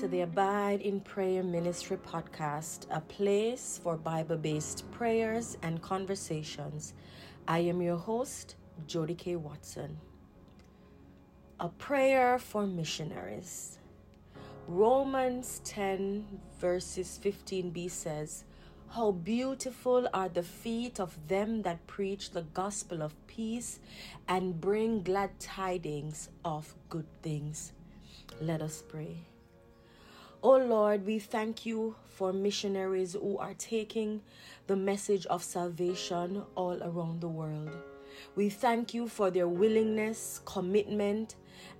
to the Abide in Prayer Ministry podcast, a place for Bible based prayers and conversations. I am your host, Jody K. Watson. A prayer for missionaries. Romans 10, verses 15b says, How beautiful are the feet of them that preach the gospel of peace and bring glad tidings of good things. Let us pray. Oh Lord, we thank you for missionaries who are taking the message of salvation all around the world. We thank you for their willingness, commitment,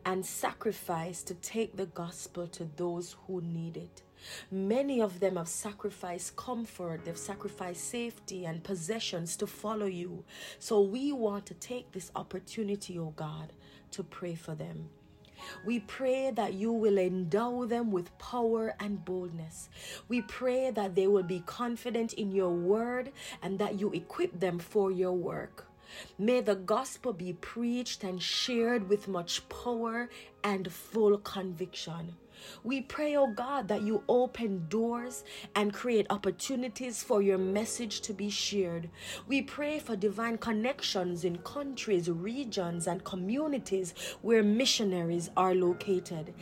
and sacrifice to take the gospel to those who need it. Many of them have sacrificed comfort, they've sacrificed safety and possessions to follow you. So we want to take this opportunity, oh God, to pray for them. We pray that you will endow them with power and boldness. We pray that they will be confident in your word and that you equip them for your work. May the gospel be preached and shared with much power and full conviction. We pray, oh God, that you open doors and create opportunities for your message to be shared. We pray for divine connections in countries, regions, and communities where missionaries are located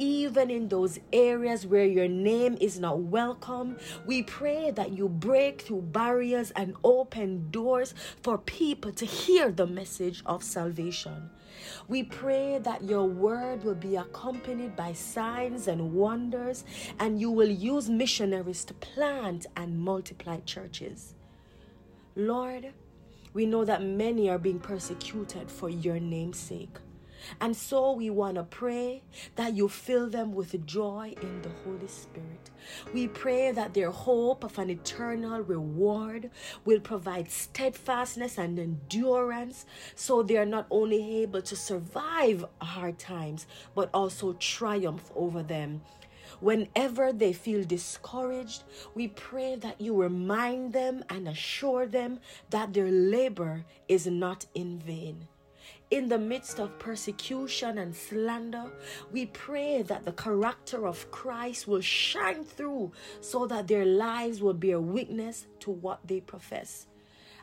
even in those areas where your name is not welcome. We pray that you break through barriers and open doors for people to hear the message of salvation. We pray that your word will be accompanied by signs and wonders, and you will use missionaries to plant and multiply churches. Lord, we know that many are being persecuted for your name's sake. And so we want to pray that you fill them with joy in the Holy Spirit. We pray that their hope of an eternal reward will provide steadfastness and endurance so they are not only able to survive hard times but also triumph over them. Whenever they feel discouraged, we pray that you remind them and assure them that their labor is not in vain. In the midst of persecution and slander, we pray that the character of Christ will shine through so that their lives will bear witness to what they profess.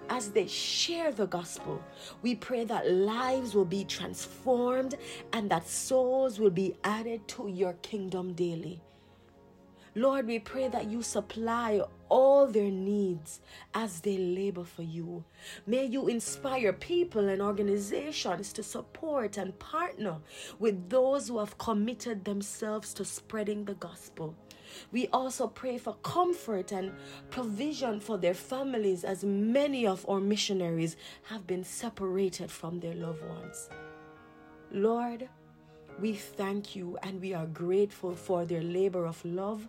As they share the gospel, we pray that lives will be transformed and that souls will be added to your kingdom daily. Lord, we pray that you supply all their needs as they labor for you. May you inspire people and organizations to support and partner with those who have committed themselves to spreading the gospel. We also pray for comfort and provision for their families as many of our missionaries have been separated from their loved ones. Lord, we thank you and we are grateful for their labor of love.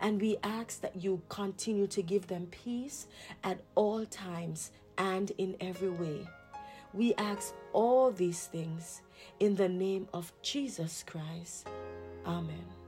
And we ask that you continue to give them peace at all times and in every way. We ask all these things in the name of Jesus Christ. Amen.